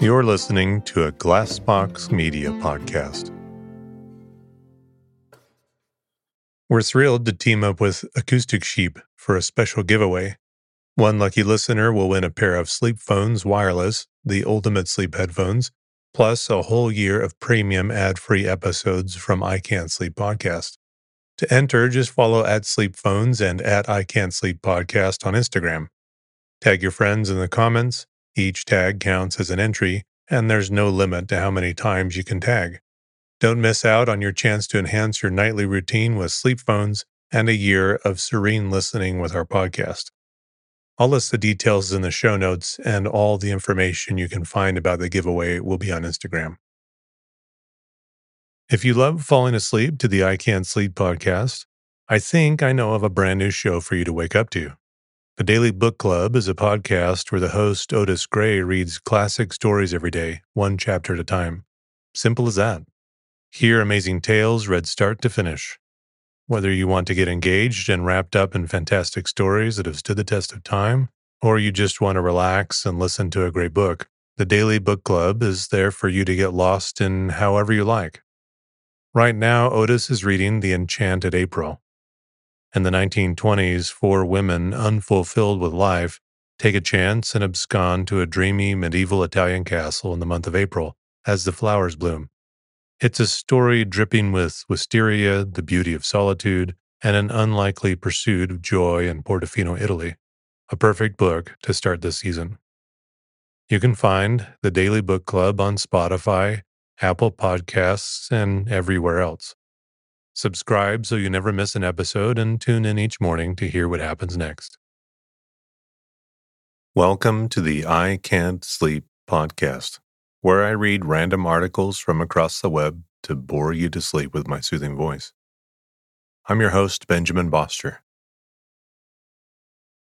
You're listening to a Glassbox Media podcast. We're thrilled to team up with Acoustic Sheep for a special giveaway. One lucky listener will win a pair of Sleep Phones Wireless, the ultimate sleep headphones, plus a whole year of premium ad free episodes from I Can't Sleep podcast. To enter, just follow at Sleep Phones and at I Can't Sleep podcast on Instagram. Tag your friends in the comments each tag counts as an entry, and there's no limit to how many times you can tag. Don't miss out on your chance to enhance your nightly routine with sleep phones and a year of serene listening with our podcast. I'll list the details in the show notes, and all the information you can find about the giveaway will be on Instagram. If you love falling asleep to the I Can't Sleep podcast, I think I know of a brand new show for you to wake up to. The Daily Book Club is a podcast where the host, Otis Gray, reads classic stories every day, one chapter at a time. Simple as that. Hear amazing tales read start to finish. Whether you want to get engaged and wrapped up in fantastic stories that have stood the test of time, or you just want to relax and listen to a great book, the Daily Book Club is there for you to get lost in however you like. Right now, Otis is reading The Enchanted April, in the 1920s, four women, unfulfilled with life, take a chance and abscond to a dreamy medieval Italian castle in the month of April as the flowers bloom. It's a story dripping with wisteria, the beauty of solitude, and an unlikely pursuit of joy in Portofino, Italy. A perfect book to start this season. You can find the Daily Book Club on Spotify, Apple Podcasts, and everywhere else. Subscribe so you never miss an episode and tune in each morning to hear what happens next. Welcome to the I Can't Sleep podcast, where I read random articles from across the web to bore you to sleep with my soothing voice. I'm your host, Benjamin Boster.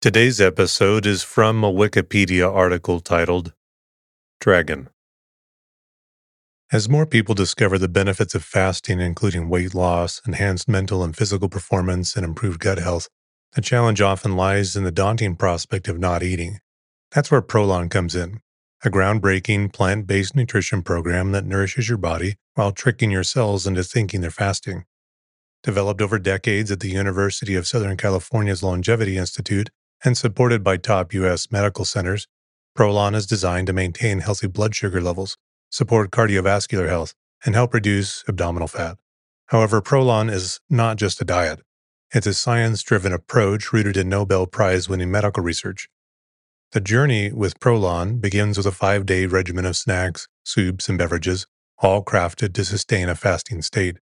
Today's episode is from a Wikipedia article titled Dragon as more people discover the benefits of fasting, including weight loss, enhanced mental and physical performance, and improved gut health, the challenge often lies in the daunting prospect of not eating. That's where Prolon comes in, a groundbreaking plant based nutrition program that nourishes your body while tricking your cells into thinking they're fasting. Developed over decades at the University of Southern California's Longevity Institute and supported by top U.S. medical centers, Prolon is designed to maintain healthy blood sugar levels support cardiovascular health, and help reduce abdominal fat. However, Prolon is not just a diet. It's a science driven approach rooted in Nobel Prize winning medical research. The journey with Prolon begins with a five day regimen of snacks, soups, and beverages, all crafted to sustain a fasting state.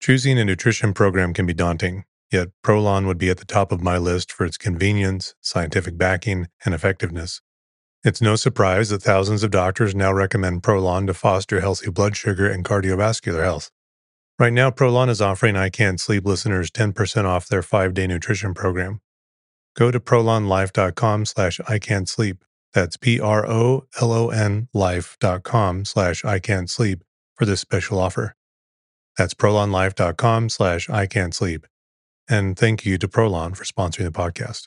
Choosing a nutrition program can be daunting, yet Prolon would be at the top of my list for its convenience, scientific backing, and effectiveness. It's no surprise that thousands of doctors now recommend Prolon to foster healthy blood sugar and cardiovascular health. Right now, Prolon is offering I Can't Sleep listeners 10% off their five-day nutrition program. Go to prolonlife.com slash I can't sleep. That's P-R-O-L-O-N life.com slash I can't sleep for this special offer. That's prolonlife.com slash I can't sleep. And thank you to Prolon for sponsoring the podcast.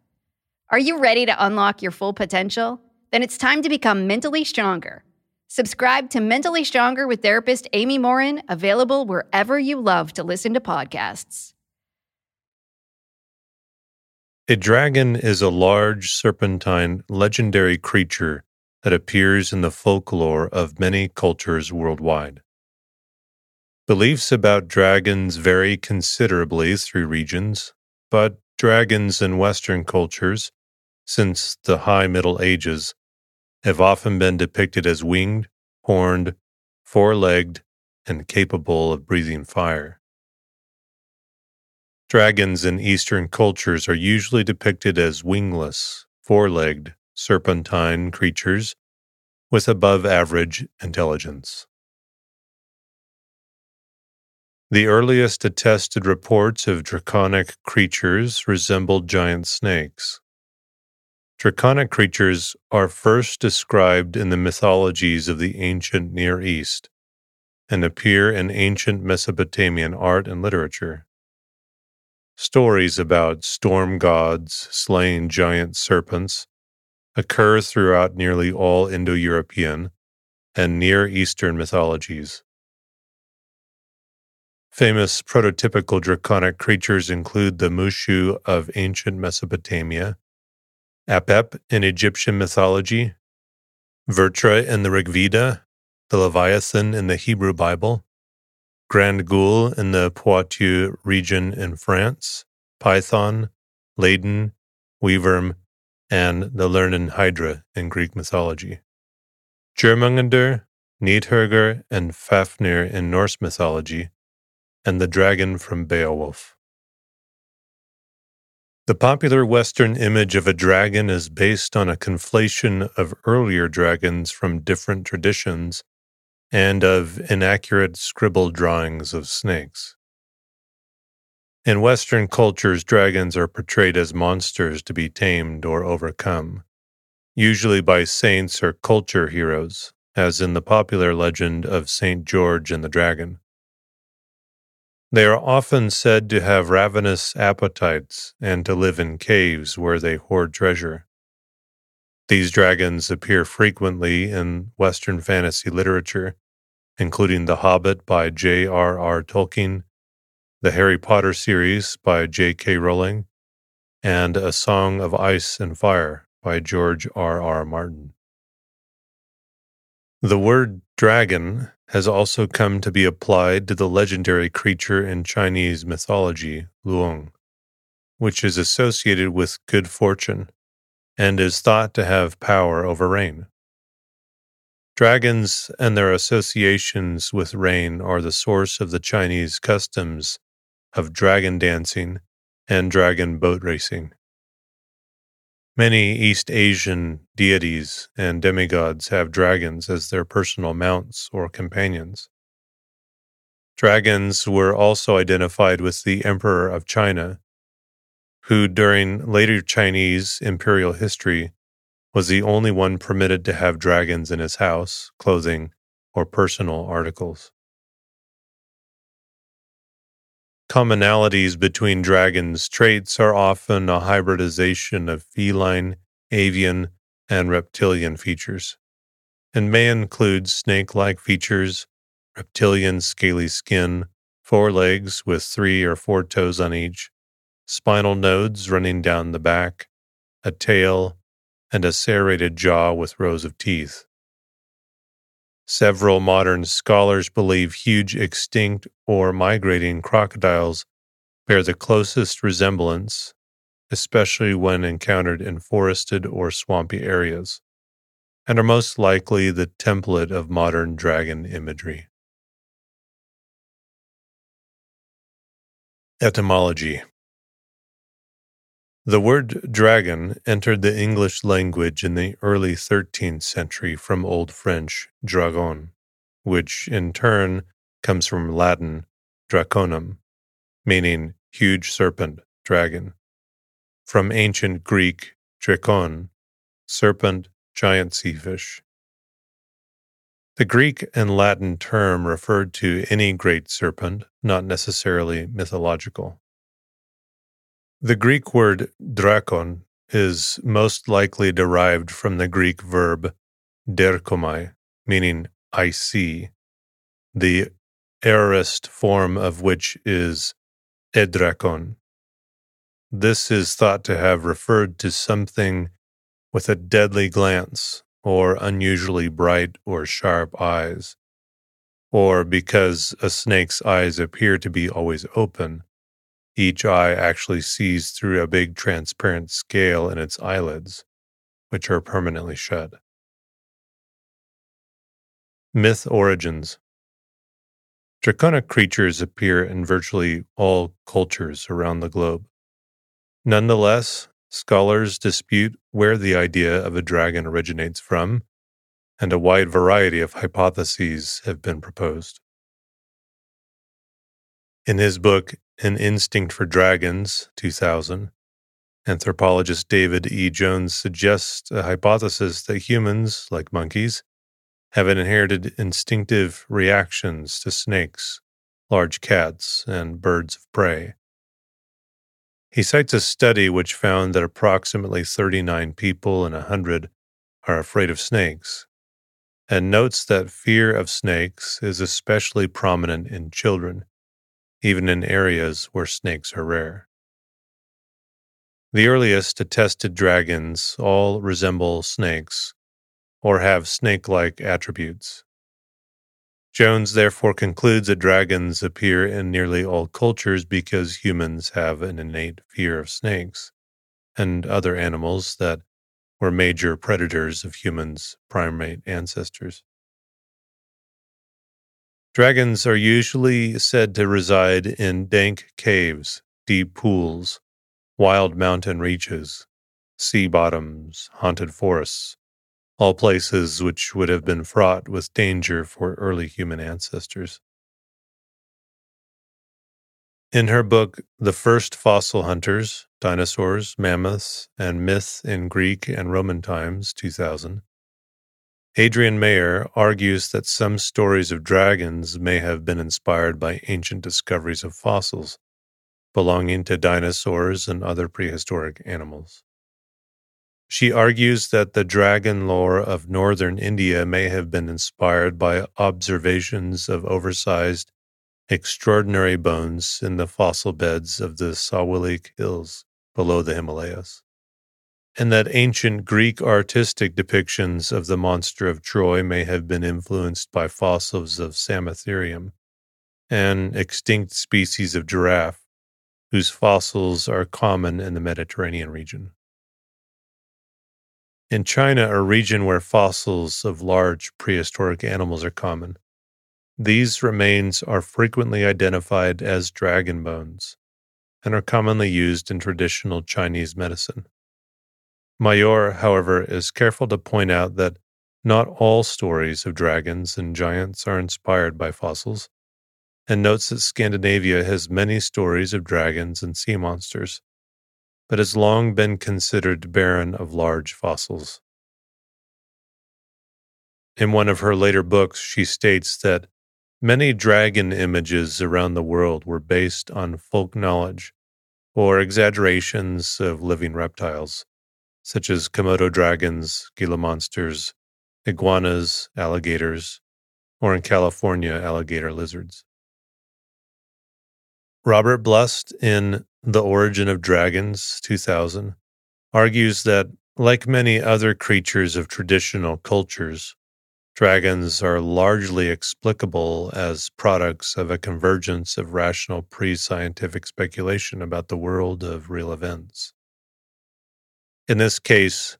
Are you ready to unlock your full potential? Then it's time to become mentally stronger. Subscribe to Mentally Stronger with therapist Amy Morin, available wherever you love to listen to podcasts. A dragon is a large serpentine legendary creature that appears in the folklore of many cultures worldwide. Beliefs about dragons vary considerably through regions, but dragons in Western cultures, since the High Middle Ages, have often been depicted as winged, horned, four legged, and capable of breathing fire. Dragons in Eastern cultures are usually depicted as wingless, four legged, serpentine creatures with above average intelligence. The earliest attested reports of draconic creatures resembled giant snakes. Draconic creatures are first described in the mythologies of the ancient Near East and appear in ancient Mesopotamian art and literature. Stories about storm gods slaying giant serpents occur throughout nearly all Indo European and Near Eastern mythologies. Famous prototypical draconic creatures include the Mushu of ancient Mesopotamia, Apep in Egyptian mythology, Vrtra in the Rig Veda, the Leviathan in the Hebrew Bible, Grand Gueule in the Poitou region in France, Python, Ladon, Wyvern, and the Lernaean Hydra in Greek mythology. Jormungandr, Nidhöggr, and Fafnir in Norse mythology, and the dragon from Beowulf. The popular Western image of a dragon is based on a conflation of earlier dragons from different traditions and of inaccurate scribbled drawings of snakes. In Western cultures, dragons are portrayed as monsters to be tamed or overcome, usually by saints or culture heroes, as in the popular legend of St. George and the Dragon. They are often said to have ravenous appetites and to live in caves where they hoard treasure. These dragons appear frequently in Western fantasy literature, including The Hobbit by J.R.R. Tolkien, the Harry Potter series by J.K. Rowling, and A Song of Ice and Fire by George R.R. Martin. The word dragon has also come to be applied to the legendary creature in Chinese mythology, Luong, which is associated with good fortune and is thought to have power over rain. Dragons and their associations with rain are the source of the Chinese customs of dragon dancing and dragon boat racing. Many East Asian deities and demigods have dragons as their personal mounts or companions. Dragons were also identified with the Emperor of China, who during later Chinese imperial history was the only one permitted to have dragons in his house, clothing, or personal articles. Commonalities between dragons' traits are often a hybridization of feline, avian, and reptilian features, and may include snake like features, reptilian scaly skin, four legs with three or four toes on each, spinal nodes running down the back, a tail, and a serrated jaw with rows of teeth. Several modern scholars believe huge extinct or migrating crocodiles bear the closest resemblance, especially when encountered in forested or swampy areas, and are most likely the template of modern dragon imagery. Etymology the word dragon entered the English language in the early 13th century from Old French dragon, which in turn comes from Latin draconem, meaning huge serpent, dragon, from ancient Greek drakon, serpent, giant sea fish. The Greek and Latin term referred to any great serpent, not necessarily mythological. The Greek word drakon is most likely derived from the Greek verb derkomai, meaning I see, the aorist form of which is edrakon. This is thought to have referred to something with a deadly glance or unusually bright or sharp eyes, or because a snake's eyes appear to be always open, each eye actually sees through a big transparent scale in its eyelids, which are permanently shut. Myth Origins Draconic creatures appear in virtually all cultures around the globe. Nonetheless, scholars dispute where the idea of a dragon originates from, and a wide variety of hypotheses have been proposed. In his book, An Instinct for Dragons, 2000, anthropologist David E. Jones suggests a hypothesis that humans, like monkeys, have inherited instinctive reactions to snakes, large cats, and birds of prey. He cites a study which found that approximately 39 people in 100 are afraid of snakes, and notes that fear of snakes is especially prominent in children, even in areas where snakes are rare. The earliest attested dragons all resemble snakes or have snake like attributes. Jones therefore concludes that dragons appear in nearly all cultures because humans have an innate fear of snakes and other animals that were major predators of humans' primate ancestors. Dragons are usually said to reside in dank caves, deep pools, wild mountain reaches, sea bottoms, haunted forests, all places which would have been fraught with danger for early human ancestors. In her book, The First Fossil Hunters Dinosaurs, Mammoths, and Myth in Greek and Roman Times, 2000, Adrienne Mayor argues that some stories of dragons may have been inspired by ancient discoveries of fossils belonging to dinosaurs and other prehistoric animals. She argues that the dragon lore of northern India may have been inspired by observations of oversized, extraordinary bones in the fossil beds of the Siwalik Hills below the Himalayas, and that ancient Greek artistic depictions of the monster of Troy may have been influenced by fossils of Samotherium, an extinct species of giraffe whose fossils are common in the Mediterranean region. In China, a region where fossils of large prehistoric animals are common, these remains are frequently identified as dragon bones and are commonly used in traditional Chinese medicine. Mayor, however, is careful to point out that not all stories of dragons and giants are inspired by fossils, and notes that Scandinavia has many stories of dragons and sea monsters, but has long been considered barren of large fossils. In one of her later books, she states that many dragon images around the world were based on folk knowledge or exaggerations of living reptiles, such as Komodo dragons, Gila monsters, iguanas, alligators, or in California, alligator lizards. Robert Blust in The Origin of Dragons 2000 argues that, like many other creatures of traditional cultures, dragons are largely explicable as products of a convergence of rational pre scientific speculation about the world of real events. In this case,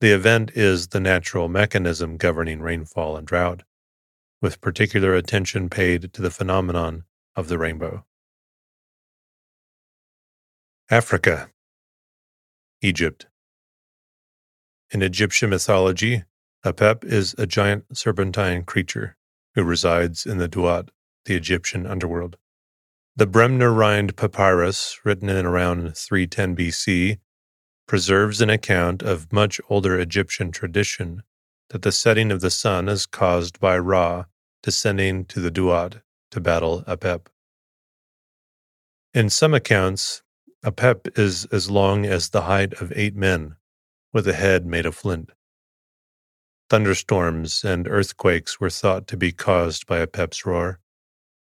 the event is the natural mechanism governing rainfall and drought, with particular attention paid to the phenomenon of the rainbow. Africa, Egypt. In Egyptian mythology, Apep is a giant serpentine creature who resides in the Duat, the Egyptian underworld. The Bremner Rhind papyrus, written in around 310 BC, preserves an account of much older Egyptian tradition that the setting of the sun is caused by Ra descending to the Duat to battle Apep. In some accounts, Apep is as long as the height of eight men, with a head made of flint. Thunderstorms and earthquakes were thought to be caused by Apep's roar,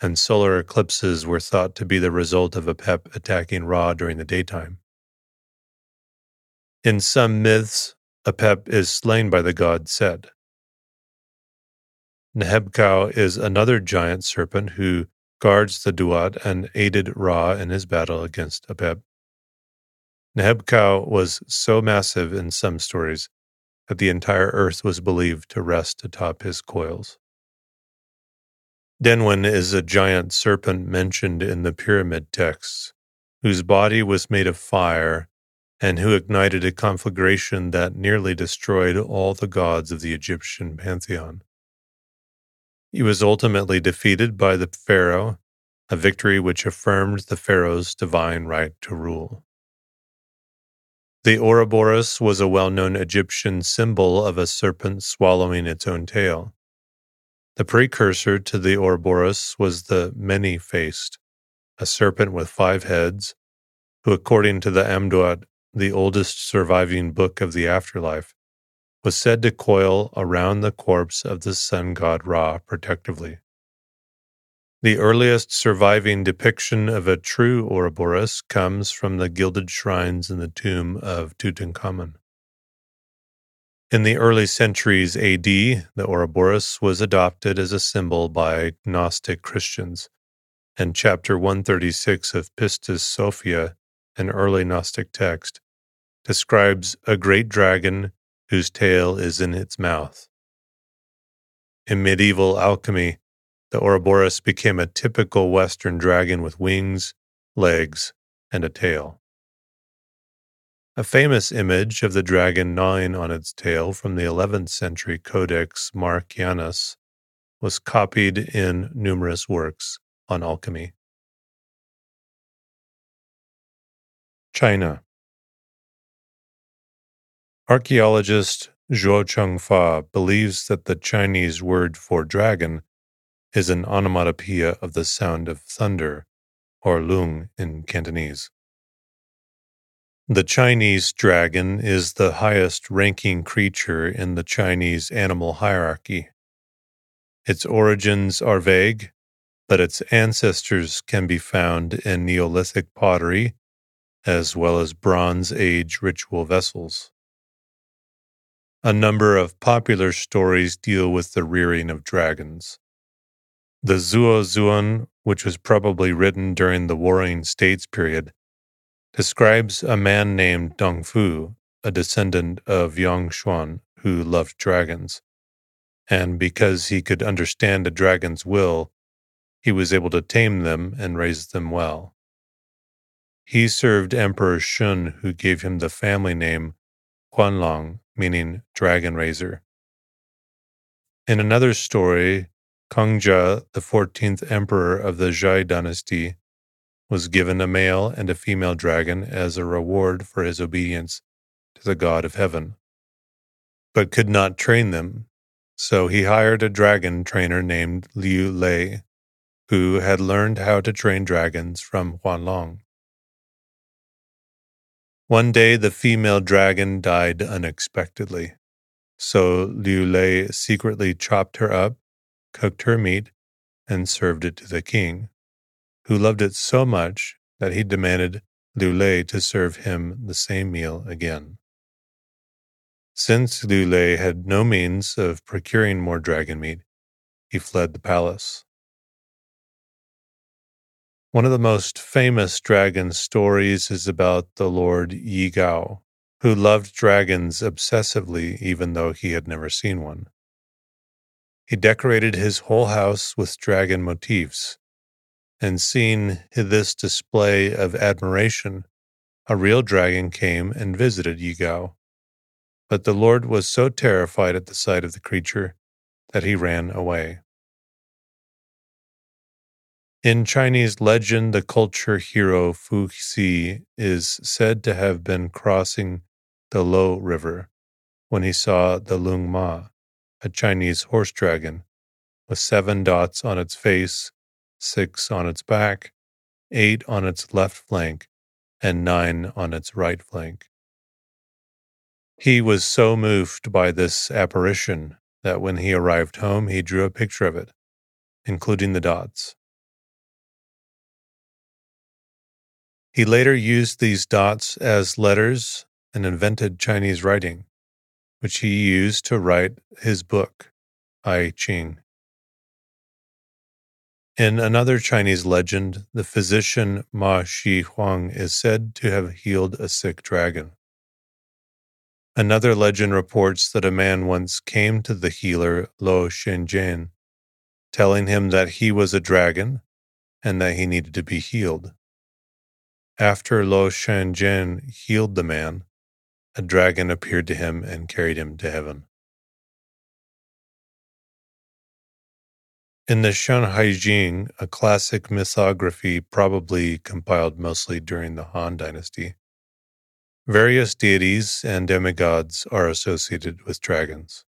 and solar eclipses were thought to be the result of Apep attacking Ra during the daytime. In some myths, Apep is slain by the god Set. Nehebkau is another giant serpent who guards the Duat and aided Ra in his battle against Apep. Nehebkau was so massive in some stories that the entire earth was believed to rest atop his coils. Denwen is a giant serpent mentioned in the pyramid texts, whose body was made of fire and who ignited a conflagration that nearly destroyed all the gods of the Egyptian pantheon. He was ultimately defeated by the pharaoh, a victory which affirmed the pharaoh's divine right to rule. The Ouroboros was a well known Egyptian symbol of a serpent swallowing its own tail. The precursor to the Ouroboros was the many faced, a serpent with five heads, who, according to the Amduat, the oldest surviving book of the afterlife, was said to coil around the corpse of the sun god Ra protectively. The earliest surviving depiction of a true Ouroboros comes from the gilded shrines in the tomb of Tutankhamun. In the early centuries AD, the Ouroboros was adopted as a symbol by Gnostic Christians, and chapter 136 of Pistis Sophia, an early Gnostic text, describes a great dragon whose tail is in its mouth. In medieval alchemy, the Ouroboros became a typical Western dragon with wings, legs, and a tail. A famous image of the dragon gnawing on its tail from the 11th century Codex Marcianus was copied in numerous works on alchemy. China Archaeologist Zhuo Chengfa believes that the Chinese word for dragon is an onomatopoeia of the sound of thunder, or lung in Cantonese. The Chinese dragon is the highest ranking creature in the Chinese animal hierarchy. Its origins are vague, but its ancestors can be found in Neolithic pottery as well as Bronze Age ritual vessels. A number of popular stories deal with the rearing of dragons. The Zuo Zhuan, which was probably written during the Warring States period, describes a man named Dong Fu, a descendant of Yang Xuan, who loved dragons. And because he could understand a dragon's will, he was able to tame them and raise them well. He served Emperor Shun, who gave him the family name Huanlong, meaning dragon raiser. In another story, Kongjia, the 14th emperor of the Xia dynasty, was given a male and a female dragon as a reward for his obedience to the god of heaven, but could not train them. So he hired a dragon trainer named Liu Lei, who had learned how to train dragons from Huanlong. One day the female dragon died unexpectedly. So Liu Lei secretly chopped her up, cooked her meat, and served it to the king, who loved it so much that he demanded Liu Lei to serve him the same meal again. Since Liu Lei had no means of procuring more dragon meat, he fled the palace. One of the most famous dragon stories is about the Lord Ye Gao, who loved dragons obsessively even though he had never seen one. He decorated his whole house with dragon motifs, and seeing this display of admiration, a real dragon came and visited Ye Gao. But the Lord was so terrified at the sight of the creature that he ran away. In Chinese legend, the culture hero Fu Xi is said to have been crossing the Lo River when he saw the Lung Ma, a Chinese horse dragon, with seven dots on its face, six on its back, eight on its left flank, and nine on its right flank. He was so moved by this apparition that when he arrived home, he drew a picture of it, including the dots. He later used these dots as letters and invented Chinese writing, which he used to write his book, I Ching. In another Chinese legend, the physician Ma Shi Huang is said to have healed a sick dragon. Another legend reports that a man once came to the healer Lo Shenzhen, telling him that he was a dragon and that he needed to be healed. After Lo Shenzhen healed the man, a dragon appeared to him and carried him to heaven. In the Shanhaijing, a classic mythography probably compiled mostly during the Han Dynasty, various deities and demigods are associated with dragons.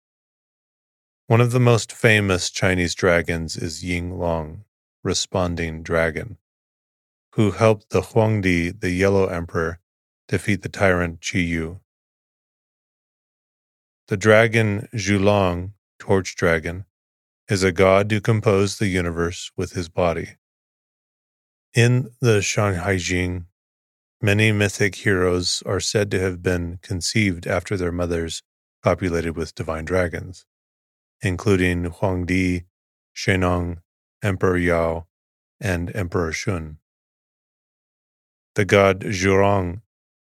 One of the most famous Chinese dragons is Ying Long, responding dragon, who helped the Huangdi, the Yellow Emperor, defeat the tyrant Qi Yu. The dragon Zhulong, torch dragon, is a god who composed the universe with his body. In the Shanhaijing, many mythic heroes are said to have been conceived after their mothers copulated with divine dragons, including Huangdi, Shennong, Emperor Yao, and Emperor Shun. The god Zhurong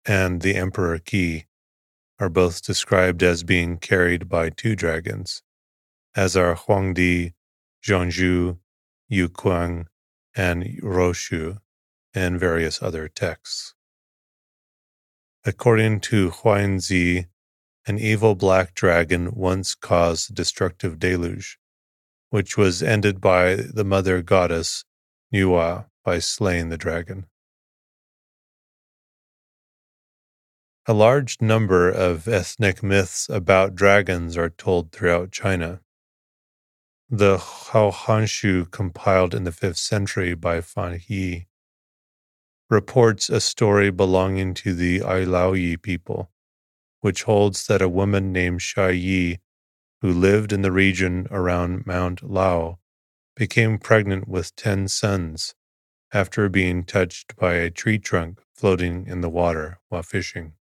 and the Emperor Qi are both described as being carried by two dragons, as are Huangdi, Zhongzhu, Yuqiang, and Roshu, and various other texts. According to Huanzi, an evil black dragon once caused a destructive deluge, which was ended by the mother goddess Nuwa by slaying the dragon. A large number of ethnic myths about dragons are told throughout China. The Houhanshu, compiled in the 5th century by Fan He, reports a story belonging to the Ailaoyi people, which holds that a woman named Shai Yi, who lived in the region around Mount Lao, became pregnant with ten sons after being touched by a tree trunk floating in the water while fishing.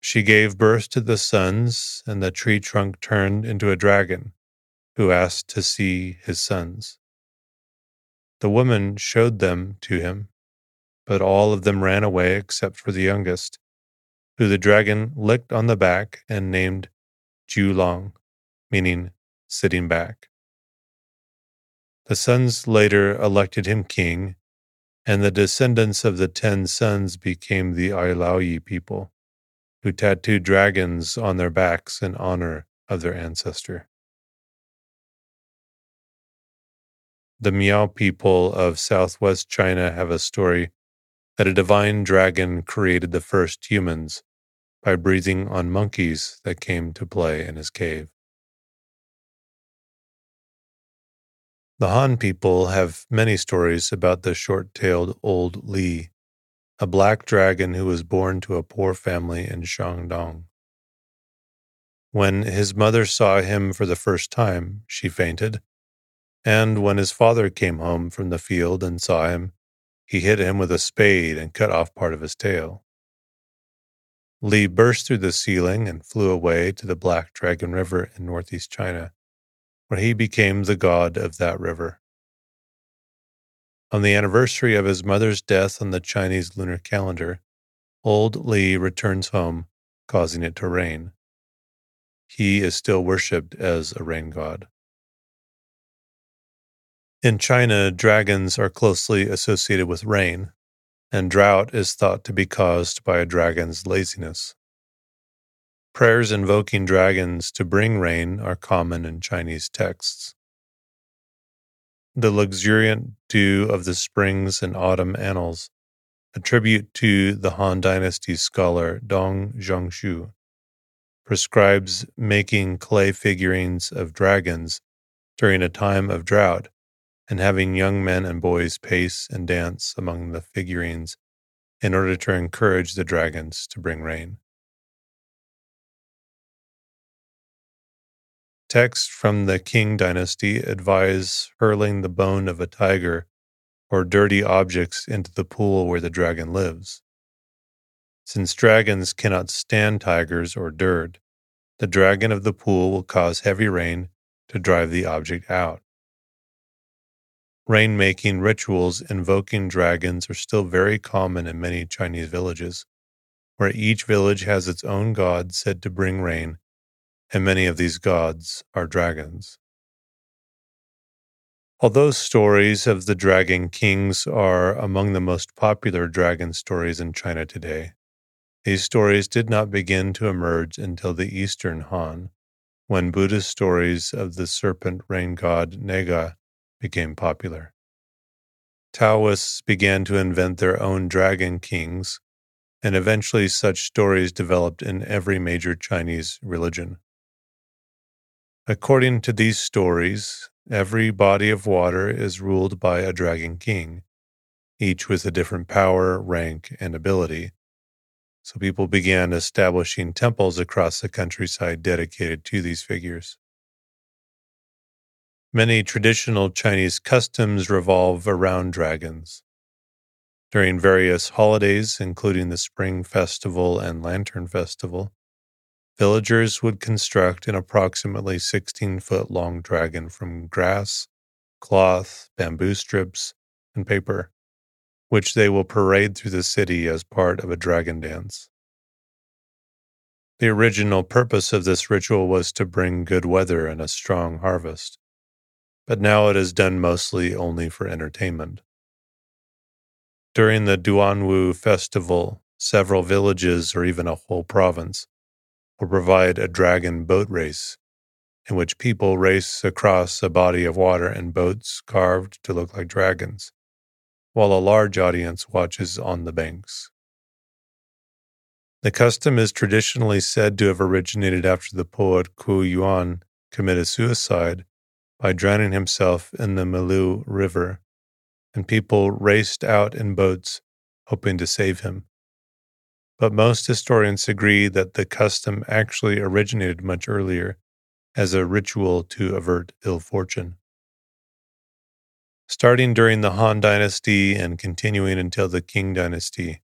She gave birth to the sons, and the tree trunk turned into a dragon, who asked to see his sons. The woman showed them to him, but all of them ran away except for the youngest, who the dragon licked on the back and named Long, meaning sitting back. The sons later elected him king, and the descendants of the ten sons became the Ailaoyi people who tattooed dragons on their backs in honor of their ancestor. The Miao people of southwest China have a story that a divine dragon created the first humans by breathing on monkeys that came to play in his cave. The Han people have many stories about the short tailed old Li a black dragon who was born to a poor family in Shandong. When his mother saw him for the first time, she fainted, and when his father came home from the field and saw him, he hit him with a spade and cut off part of his tail. Li burst through the ceiling and flew away to the Black Dragon River in northeast China, where he became the god of that river. On the anniversary of his mother's death on the Chinese lunar calendar, old Li returns home, causing it to rain. He is still worshipped as a rain god. In China, dragons are closely associated with rain, and drought is thought to be caused by a dragon's laziness. Prayers invoking dragons to bring rain are common in Chinese texts. The luxuriant dew of the springs and autumn annals, a tribute to the Han Dynasty scholar Dong Zhongshu, prescribes making clay figurines of dragons during a time of drought and having young men and boys pace and dance among the figurines in order to encourage the dragons to bring rain. Texts from the Qing dynasty advise hurling the bone of a tiger or dirty objects into the pool where the dragon lives. Since dragons cannot stand tigers or dirt, the dragon of the pool will cause heavy rain to drive the object out. Rain-making rituals invoking dragons are still very common in many Chinese villages, where each village has its own god said to bring rain, and many of these gods are dragons. Although stories of the dragon kings are among the most popular dragon stories in China today, these stories did not begin to emerge until the Eastern Han, when Buddhist stories of the serpent rain god Naga became popular. Taoists began to invent their own dragon kings, and eventually such stories developed in every major Chinese religion. According to these stories, every body of water is ruled by a dragon king, each with a different power, rank, and ability. So people began establishing temples across the countryside dedicated to these figures. Many traditional Chinese customs revolve around dragons. During various holidays, including the Spring Festival and Lantern Festival, villagers would construct an approximately 16 foot long dragon from grass, cloth, bamboo strips, and paper, which they will parade through the city as part of a dragon dance. The original purpose of this ritual was to bring good weather and a strong harvest but now it is done mostly only for entertainment. During the Duanwu festival, several villages or even a whole province will provide a dragon boat race in which people race across a body of water in boats carved to look like dragons, while a large audience watches on the banks. The custom is traditionally said to have originated after the poet Qu Yuan committed suicide by drowning himself in the Miluo River, and people raced out in boats hoping to save him. But most historians agree that the custom actually originated much earlier as a ritual to avert ill fortune. Starting during the Han Dynasty and continuing until the Qing Dynasty,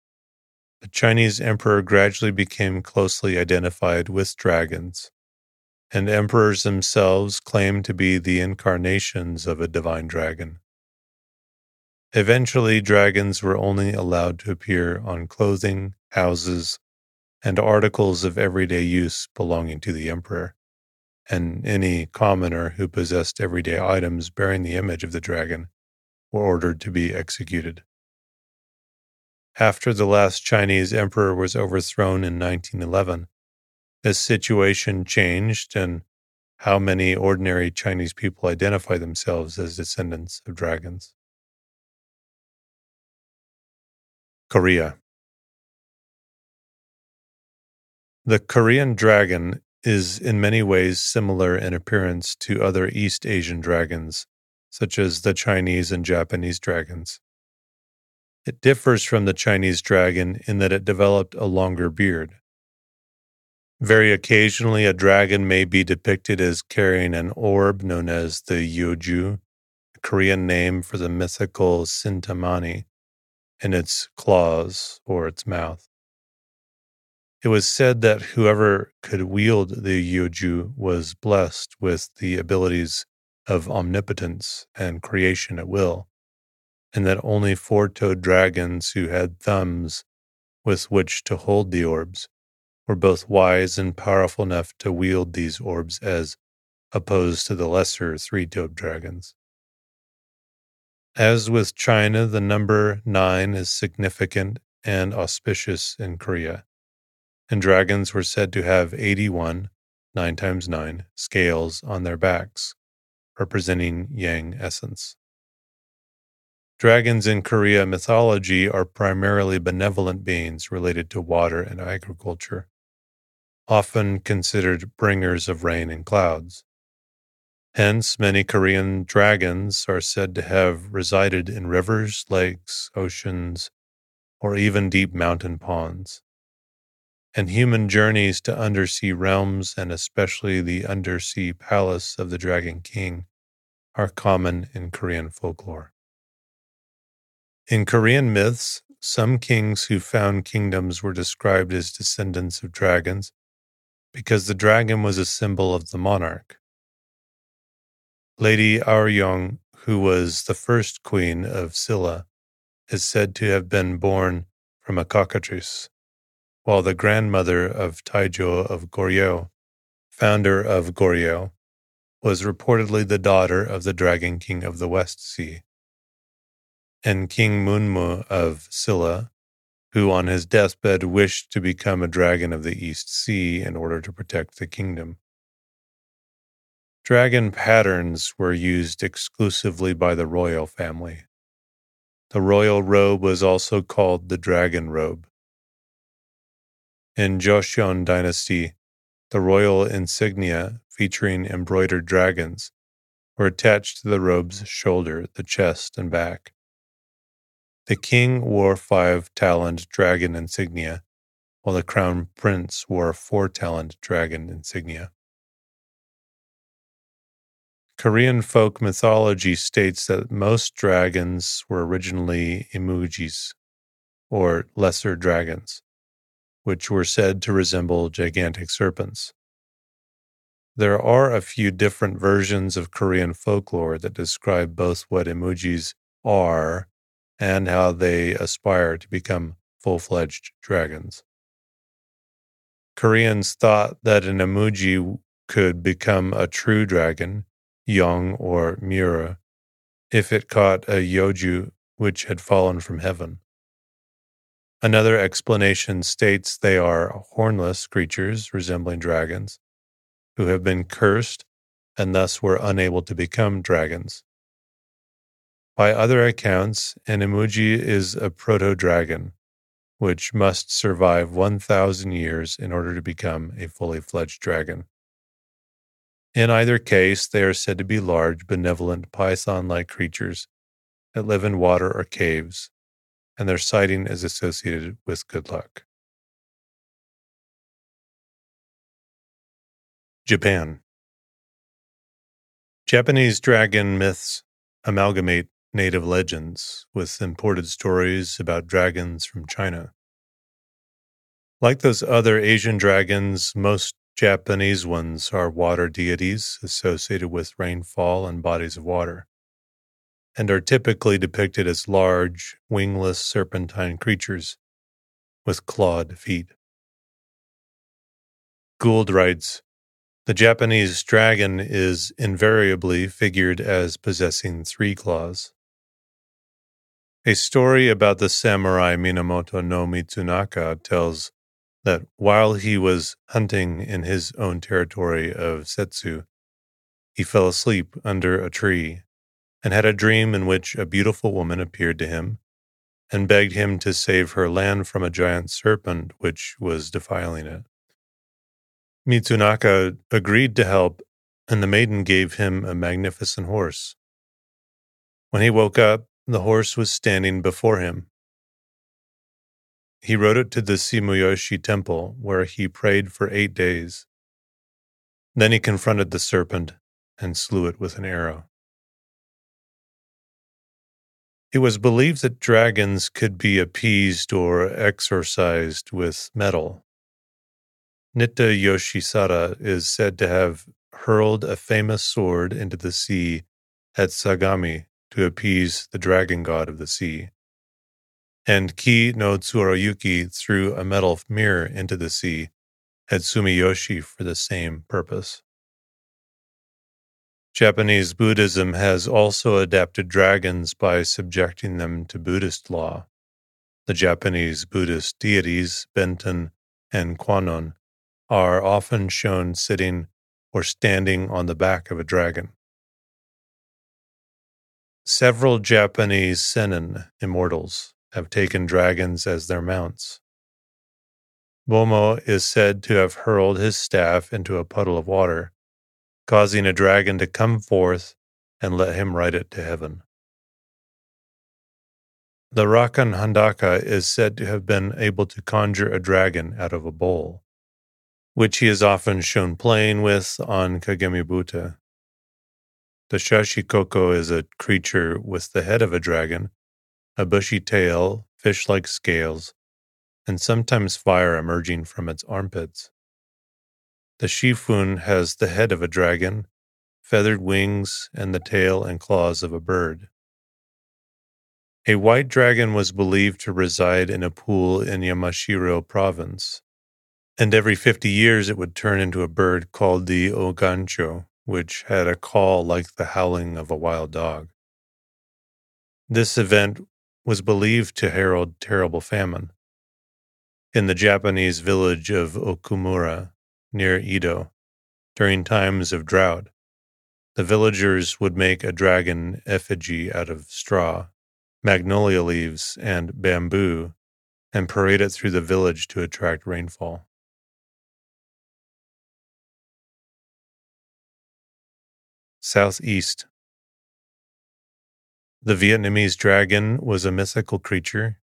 the Chinese emperor gradually became closely identified with dragons and emperors themselves claimed to be the incarnations of a divine dragon. Eventually, dragons were only allowed to appear on clothing, houses, and articles of everyday use belonging to the emperor, and any commoner who possessed everyday items bearing the image of the dragon were ordered to be executed. After the last Chinese emperor was overthrown in 1911, this situation changed and how many ordinary Chinese people identify themselves as descendants of dragons. Korea The Korean dragon is in many ways similar in appearance to other East Asian dragons, such as the Chinese and Japanese dragons. It differs from the Chinese dragon in that it developed a longer beard. Very occasionally, a dragon may be depicted as carrying an orb known as the Yeoju, a Korean name for the mythical Sintamani, in its claws or its mouth. It was said that whoever could wield the Yeoju was blessed with the abilities of omnipotence and creation at will, and that only four toed dragons who had thumbs with which to hold the orbs were both wise and powerful enough to wield these orbs as opposed to the lesser three toed dragons. As with China, the number nine is significant and auspicious in Korea, and dragons were said to have 81, 9 times 9, scales on their backs, representing yang essence. Dragons in Korea mythology are primarily benevolent beings related to water and agriculture often considered bringers of rain and clouds. Hence, many Korean dragons are said to have resided in rivers, lakes, oceans, or even deep mountain ponds. And human journeys to undersea realms, and especially the undersea palace of the Dragon King, are common in Korean folklore. In Korean myths, some kings who found kingdoms were described as descendants of dragons because the dragon was a symbol of the monarch. Lady Aryeong, who was the first queen of Silla, is said to have been born from a cockatrice, while the grandmother of Taejo of Goryeo, founder of Goryeo, was reportedly the daughter of the Dragon King of the West Sea. And King Munmu of Silla, who on his deathbed wished to become a dragon of the East Sea in order to protect the kingdom. Dragon patterns were used exclusively by the royal family. The royal robe was also called the dragon robe. In Joseon dynasty, the royal insignia featuring embroidered dragons were attached to the robe's shoulder, the chest, and back. The king wore five taloned dragon insignia, while the crown prince wore a four taloned dragon insignia. Korean folk mythology states that most dragons were originally imugis, or lesser dragons, which were said to resemble gigantic serpents. There are a few different versions of Korean folklore that describe both what imugis are and how they aspire to become full fledged dragons. Koreans thought that an imugi could become a true dragon Yong or Mireu, if it caught a Yeouiju which had fallen from heaven. Another explanation states they are hornless creatures resembling dragons who have been cursed and thus were unable to become dragons. By other accounts, an imugi is a proto dragon, which must survive 1,000 years in order to become a fully fledged dragon. In either case, they are said to be large, benevolent, python like creatures that live in water or caves, and their sighting is associated with good luck. Japan Japanese dragon myths amalgamate native legends with imported stories about dragons from China. Like those other Asian dragons, most Japanese ones are water deities associated with rainfall and bodies of water, and are typically depicted as large, wingless serpentine creatures with clawed feet. Gould writes The Japanese dragon is invariably figured as possessing three claws. A story about the samurai Minamoto no Mitsunaka tells that while he was hunting in his own territory of Settsu, he fell asleep under a tree and had a dream in which a beautiful woman appeared to him and begged him to save her land from a giant serpent which was defiling it. Mitsunaka agreed to help, and the maiden gave him a magnificent horse. When he woke up, the horse was standing before him. He rode it to the Sumiyoshi temple, where he prayed for eight days. Then he confronted the serpent and slew it with an arrow. It was believed that dragons could be appeased or exorcised with metal. Nitta Yoshisada is said to have hurled a famous sword into the sea at Sagami to appease the dragon god of the sea and Ki no Tsurayuki threw a metal mirror into the sea at Sumiyoshi for the same purpose. Japanese Buddhism has also adapted dragons by subjecting them to Buddhist law. The Japanese Buddhist deities, Benten and Kwannon, are often shown sitting or standing on the back of a dragon. Several Japanese Sennin immortals have taken dragons as their mounts. Momo is said to have hurled his staff into a puddle of water, causing a dragon to come forth and let him ride it to heaven. The Rakan Handaka is said to have been able to conjure a dragon out of a bowl, which he is often shown playing with on Kagami The Shachihoko is a creature with the head of a dragon a bushy tail, fish like scales, and sometimes fire emerging from its armpits. The Shifun has the head of a dragon, feathered wings, and the tail and claws of a bird. A white dragon was believed to reside in a pool in Yamashiro province, and every 50 years it would turn into a bird called the ogoncho, which had a call like the howling of a wild dog. This event was believed to herald terrible famine. In the Japanese village of Okumura, near Edo, during times of drought, the villagers would make a dragon effigy out of straw magnolia leaves, and bamboo, and parade it through the village to attract rainfall. Southeast. The Vietnamese dragon was a mythical creature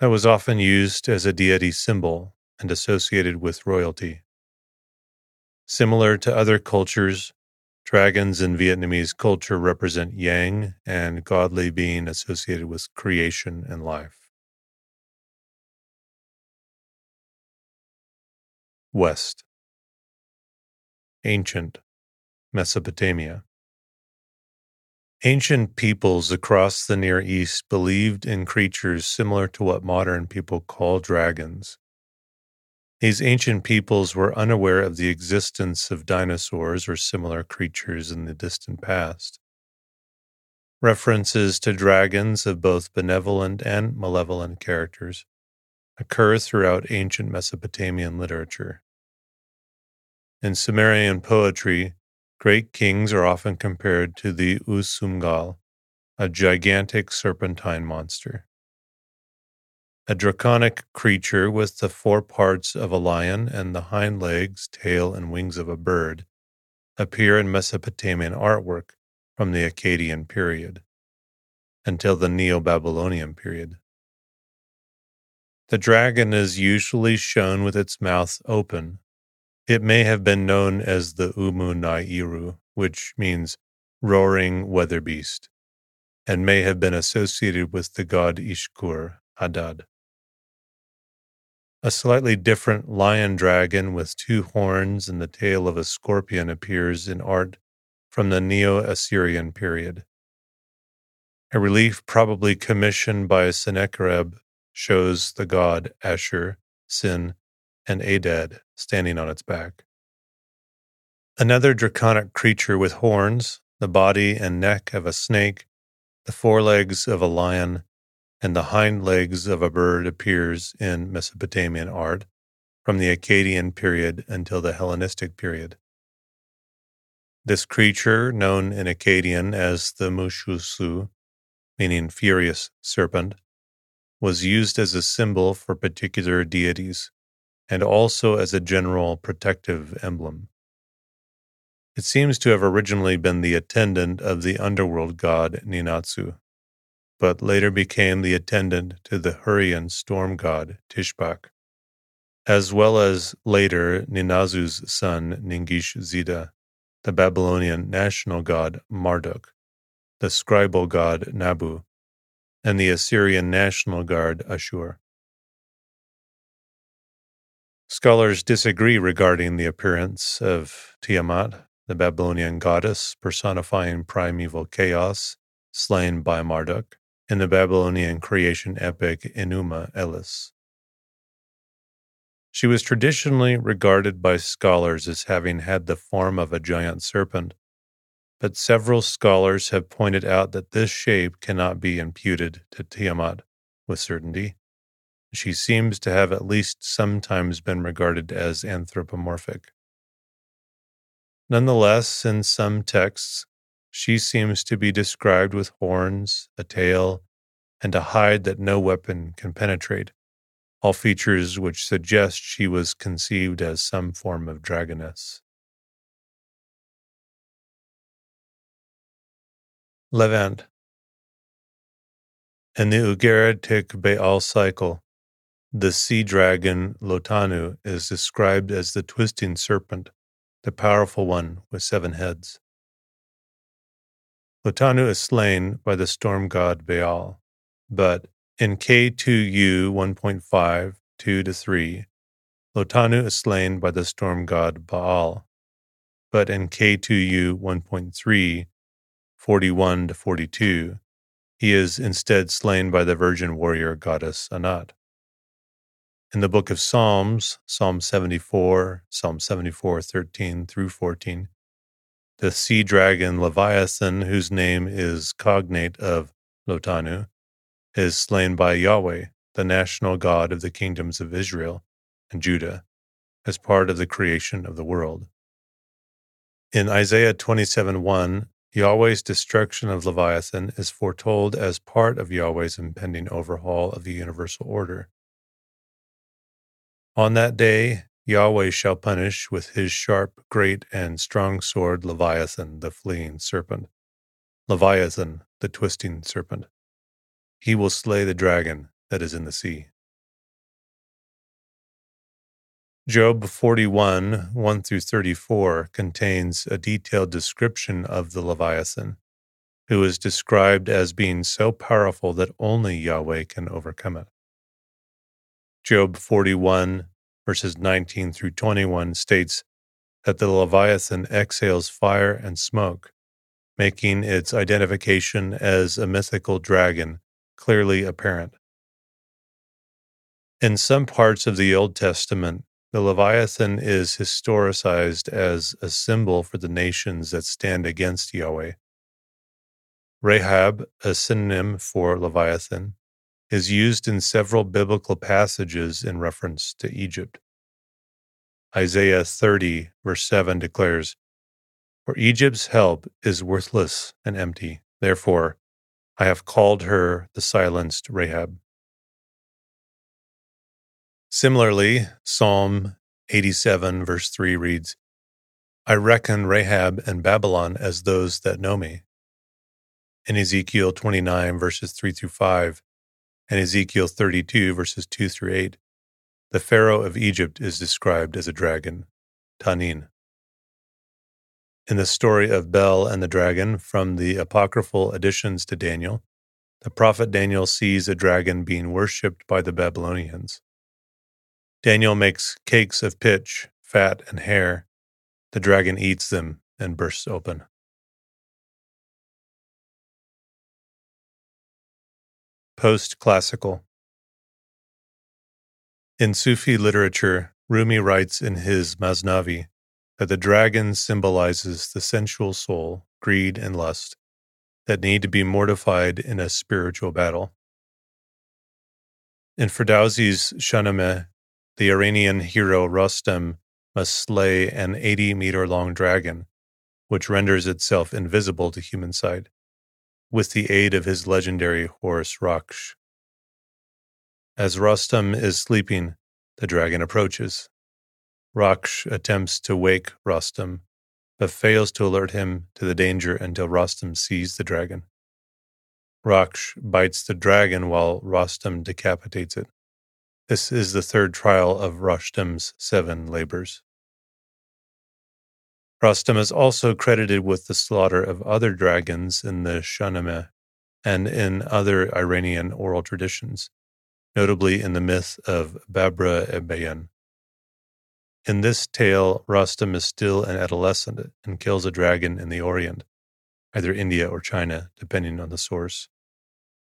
that was often used as a deity symbol and associated with royalty. Similar to other cultures, Dragons in Vietnamese culture represent yang and godly being associated with creation and life. West. Ancient Mesopotamia. Ancient peoples across the Near East believed in creatures similar to what modern people call dragons. These ancient peoples were unaware of the existence of dinosaurs or similar creatures in the distant past. References to dragons of both benevolent and malevolent characters occur throughout ancient Mesopotamian literature. In Sumerian poetry, great kings are often compared to the Usumgal, a gigantic serpentine monster a draconic creature with the four parts of a lion and the hind legs, tail, and wings of a bird, appear in Mesopotamian artwork from the Akkadian period until the Neo Babylonian period. The dragon is usually shown with its mouth open. It may have been known as the Umu Nairu, which means roaring weather beast, and may have been associated with the god Ishkur Hadad. A slightly different lion dragon with two horns and the tail of a scorpion appears in art from the Neo Assyrian period. A relief probably commissioned by Sennacherib shows the god Ashur, Sin, and Adad standing on its back. Another draconic creature with horns, the body and neck of a snake, the forelegs of a lion, and the hind legs of a bird appears in Mesopotamian art from the Akkadian period until the Hellenistic period. This creature, known in Akkadian as the Mushusu, meaning furious serpent, was used as a symbol for particular deities and also as a general protective emblem. It seems to have originally been the attendant of the underworld god Ninazu but later became the attendant to the Hurrian storm god Tishpak, as well as later Ninazu's son Ningish Zida, the Babylonian national god Marduk, the scribal god Nabu, and the Assyrian national god Ashur. Scholars disagree regarding the appearance of Tiamat, the Babylonian goddess personifying primeval chaos, slain by Marduk, in the Babylonian creation epic Enuma Elish. She was traditionally regarded by scholars as having had the form of a giant serpent, but several scholars have pointed out that this shape cannot be imputed to Tiamat with certainty. She seems to have at least sometimes been regarded as anthropomorphic. Nonetheless, in some texts, she seems to be described with horns, a tail, and a hide that no weapon can penetrate, all features which suggest she was conceived as some form of dragoness. Levant In the Ugaritic Baal cycle, the sea dragon Lotanu is described as the twisting serpent, the powerful one with seven heads. Lotanu is slain by the storm god Baal, but In KTU 1.5, 2 to 3, Lotanu is slain by the storm god Baal. But in KTU 1.3, 41 to 42, he is instead slain by the virgin warrior goddess Anat. In the book of Psalms, Psalm 74, Psalm 74, 13 through 14, the sea dragon Leviathan, whose name is cognate of Lotanu, is slain by Yahweh, the national god of the kingdoms of Israel and Judah, as part of the creation of the world. In Isaiah 27 1, Yahweh's destruction of Leviathan is foretold as part of Yahweh's impending overhaul of the universal order. On that day, Yahweh shall punish with his sharp, great, and strong sword Leviathan, the fleeing serpent. Leviathan, the twisting serpent. He will slay the dragon that is in the sea. Job 41, 1 through 34 contains a detailed description of the Leviathan, who is described as being so powerful that only Yahweh can overcome it. Job 41, verses 19 through 21 states that the Leviathan exhales fire and smoke, making its identification as a mythical dragon clearly apparent. In some parts of the Old Testament, the Leviathan is historicized as a symbol for the nations that stand against Yahweh. Rahab, a synonym for Leviathan, is used in several biblical passages in reference to Egypt. Isaiah 30, verse 7 declares, For Egypt's help is worthless and empty. Therefore, I have called her the silenced Rahab. Similarly, Psalm 87, verse 3 reads, I reckon Rahab and Babylon as those that know me. In Ezekiel 29, verses 3 through 5, and Ezekiel 32, verses 2 through 8, the Pharaoh of Egypt is described as a dragon, Tanin. In the story of Bel and the dragon from the apocryphal additions to Daniel, the prophet Daniel sees a dragon being worshipped by the Babylonians. Daniel makes cakes of pitch, fat, and hair. The dragon eats them and bursts open. Post classical. In Sufi literature, Rumi writes in his Masnavi that the dragon symbolizes the sensual soul, greed, and lust that need to be mortified in a spiritual battle. In Ferdowsi's Shahnameh, the Iranian hero Rostam must slay an 80 meter long dragon, which renders itself invisible to human sight, with the aid of his legendary horse Raksh. As Rostam is sleeping, the dragon approaches. Raksh attempts to wake Rostam, but fails to alert him to the danger until Rostam sees the dragon. Raksh bites the dragon while Rostam decapitates it. This is the third trial of Rostam's seven labors. Rostam is also credited with the slaughter of other dragons in the Shahnameh and in other Iranian oral traditions, notably in the myth of Babra-e-Bayan. In this tale, Rostam is still an adolescent and kills a dragon in the Orient, either India or China, depending on the source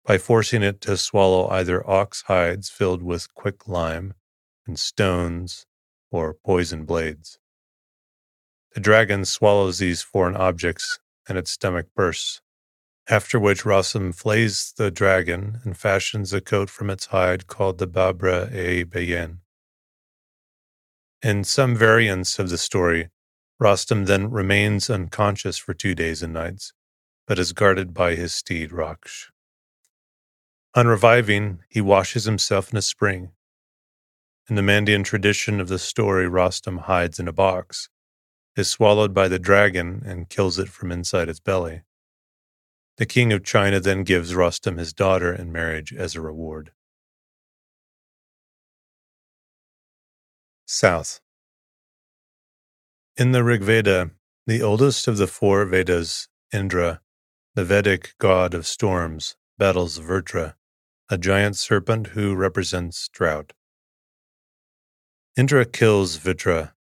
by forcing it to swallow either ox hides filled with quicklime and stones or poison blades. The dragon swallows these foreign objects and its stomach bursts, after which Rostam flays the dragon and fashions a coat from its hide called the Babra e Bayen. In some variants of the story, Rostam then remains unconscious for two days and nights, but is guarded by his steed Raksh. On reviving, he washes himself in a spring. In the Mandean tradition of the story, Rostam hides in a box, is swallowed by the dragon, and kills it from inside its belly. The king of China then gives Rostam his daughter in marriage as a reward. South. In the Rig Veda, the oldest of the four Vedas, Indra, the Vedic god of storms, battles Vrtra, a giant serpent who represents drought. Indra kills Vrtra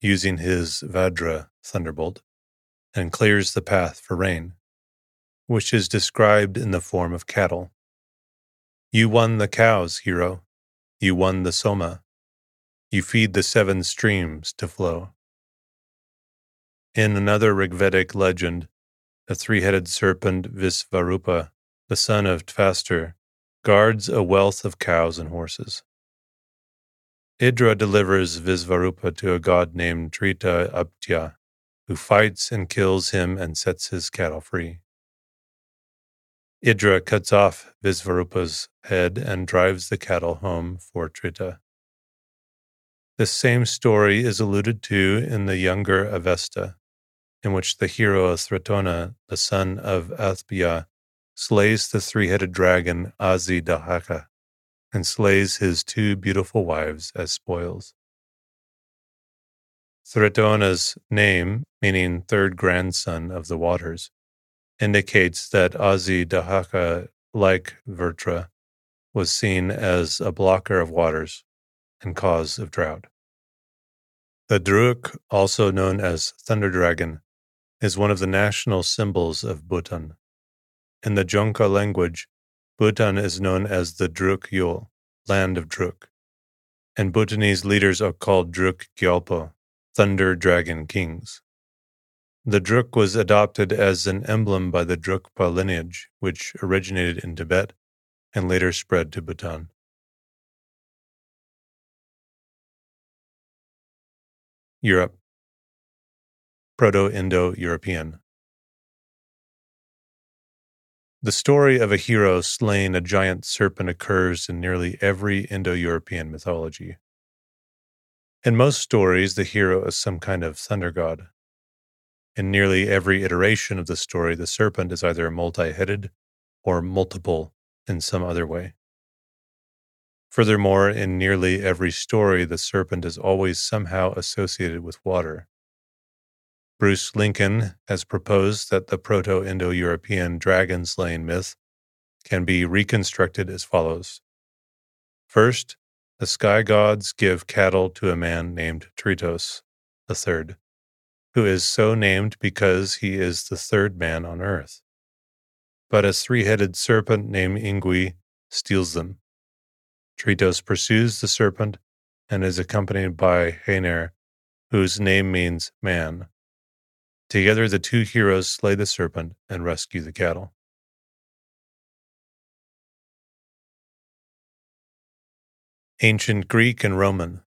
using his Vajra thunderbolt and clears the path for rain, which is described in the form of cattle. You won the cows, hero. You won the Soma. You feed the seven streams to flow. In another Rigvedic legend, the three headed serpent Visvarupa, the son of Tvastir, guards a wealth of cows and horses. Indra delivers Visvarupa to a god named Trita Aptya, who fights and kills him and sets his cattle free. Indra cuts off Visvarupa's head and drives the cattle home for Trita. This same story is alluded to in the younger Avesta, in which the hero Thratona, the son of Athbia, slays the three headed dragon Azi Dahaka and slays his two beautiful wives as spoils. Thratona's name, meaning third grandson of the waters, indicates that Azi Dahaka, like Vrtra, was seen as a blocker of waters and cause of drought. The Druk, also known as Thunder Dragon, is one of the national symbols of Bhutan. In the Dzongkha language, Bhutan is known as the Druk Yul, land of Druk, and Bhutanese leaders are called Druk Gyalpo, Thunder Dragon Kings. The Druk was adopted as an emblem by the Drukpa lineage, which originated in Tibet and later spread to Bhutan. Europe Proto Indo European the story of a hero slaying a giant serpent occurs in nearly every Indo European mythology. In most stories, the hero is some kind of thunder god. In nearly every iteration of the story, the serpent is either multi headed or multiple in some other way. Furthermore, in nearly every story, the serpent is always somehow associated with water. Bruce Lincoln has proposed that the Proto Indo European dragon slaying myth can be reconstructed as follows. First, the sky gods give cattle to a man named Tritos, the third, who is so named because he is the third man on earth. But a three headed serpent named Ingui steals them. Tritos pursues the serpent and is accompanied by Haner, whose name means man. Together, the two heroes slay the serpent and rescue the cattle. Ancient Greek and Roman.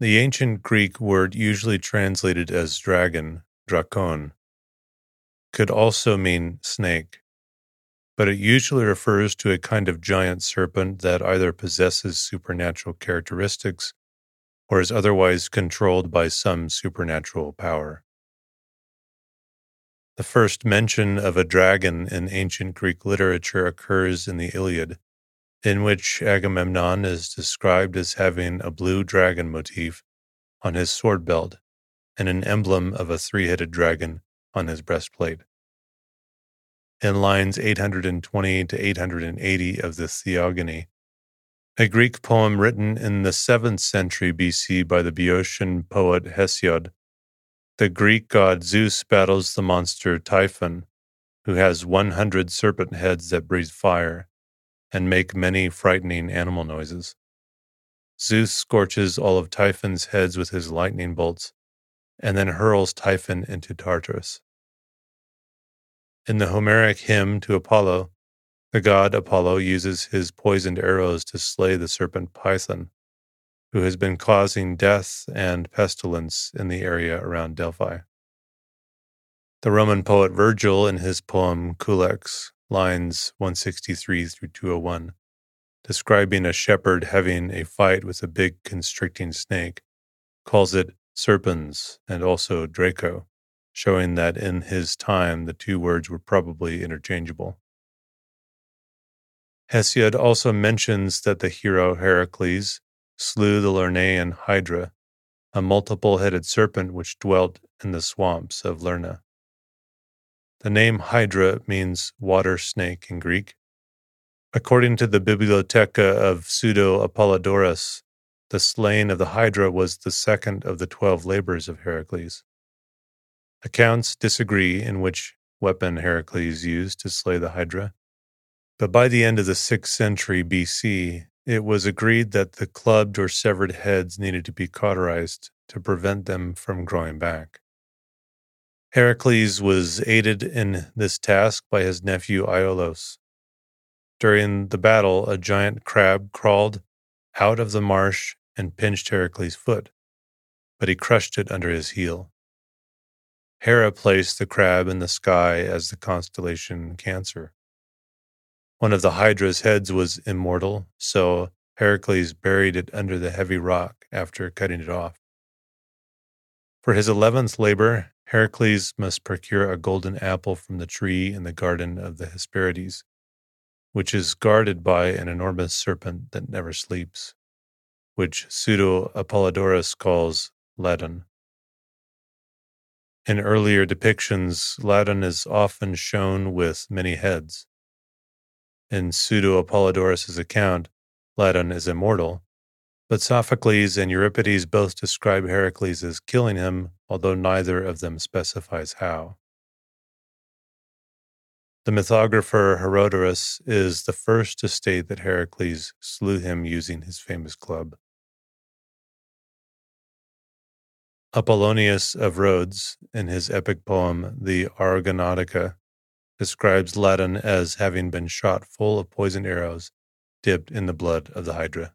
The ancient Greek word usually translated as dragon, drakon, could also mean snake, but it usually refers to a kind of giant serpent that either possesses supernatural characteristics or is otherwise controlled by some supernatural power. The first mention of a dragon in ancient Greek literature occurs in the Iliad, in which Agamemnon is described as having a blue dragon motif on his sword belt and an emblem of a three headed dragon on his breastplate. In lines 820 to 880 of the Theogony, a Greek poem written in the 7th century BC by the Boeotian poet Hesiod. The Greek god Zeus battles the monster Typhon, who has 100 serpent heads that breathe fire and make many frightening animal noises. Zeus scorches all of Typhon's heads with his lightning bolts and then hurls Typhon into Tartarus. In the Homeric hymn to Apollo, the god Apollo uses his poisoned arrows to slay the serpent Python, who has been causing death and pestilence in the area around Delphi. The Roman poet Virgil, in his poem Culex, lines 163 through 201, describing a shepherd having a fight with a big constricting snake, calls it serpens and also Draco, showing that in his time the two words were probably interchangeable. Hesiod also mentions that the hero Heracles slew the Lernaean Hydra, a multiple headed serpent which dwelt in the swamps of Lerna. The name Hydra means water snake in Greek. According to the Bibliotheca of Pseudo Apollodorus, the slaying of the Hydra was the second of the twelve labors of Heracles. Accounts disagree in which weapon Heracles used to slay the Hydra, but by the end of the 6th century BC, it was agreed that the clubbed or severed heads needed to be cauterized to prevent them from growing back. Heracles was aided in this task by his nephew Iolaus. During the battle, a giant crab crawled out of the marsh and pinched Heracles' foot, but he crushed it under his heel. Hera placed the crab in the sky as the constellation Cancer. One of the Hydra's heads was immortal, so Heracles buried it under the heavy rock after cutting it off. For his eleventh labor, Heracles must procure a golden apple from the tree in the garden of the Hesperides, which is guarded by an enormous serpent that never sleeps which Pseudo Apollodorus calls Ladon. In earlier depictions, Ladon is often shown with many heads. In Pseudo Apollodorus's account, Ladon is immortal, but Sophocles and Euripides both describe Heracles as killing him, although neither of them specifies how. The mythographer Herodorus is the first to state that Heracles slew him using his famous club. Apollonius of Rhodes, in his epic poem, the Argonautica, describes Ladon as having been shot full of poisoned arrows dipped in the blood of the Hydra.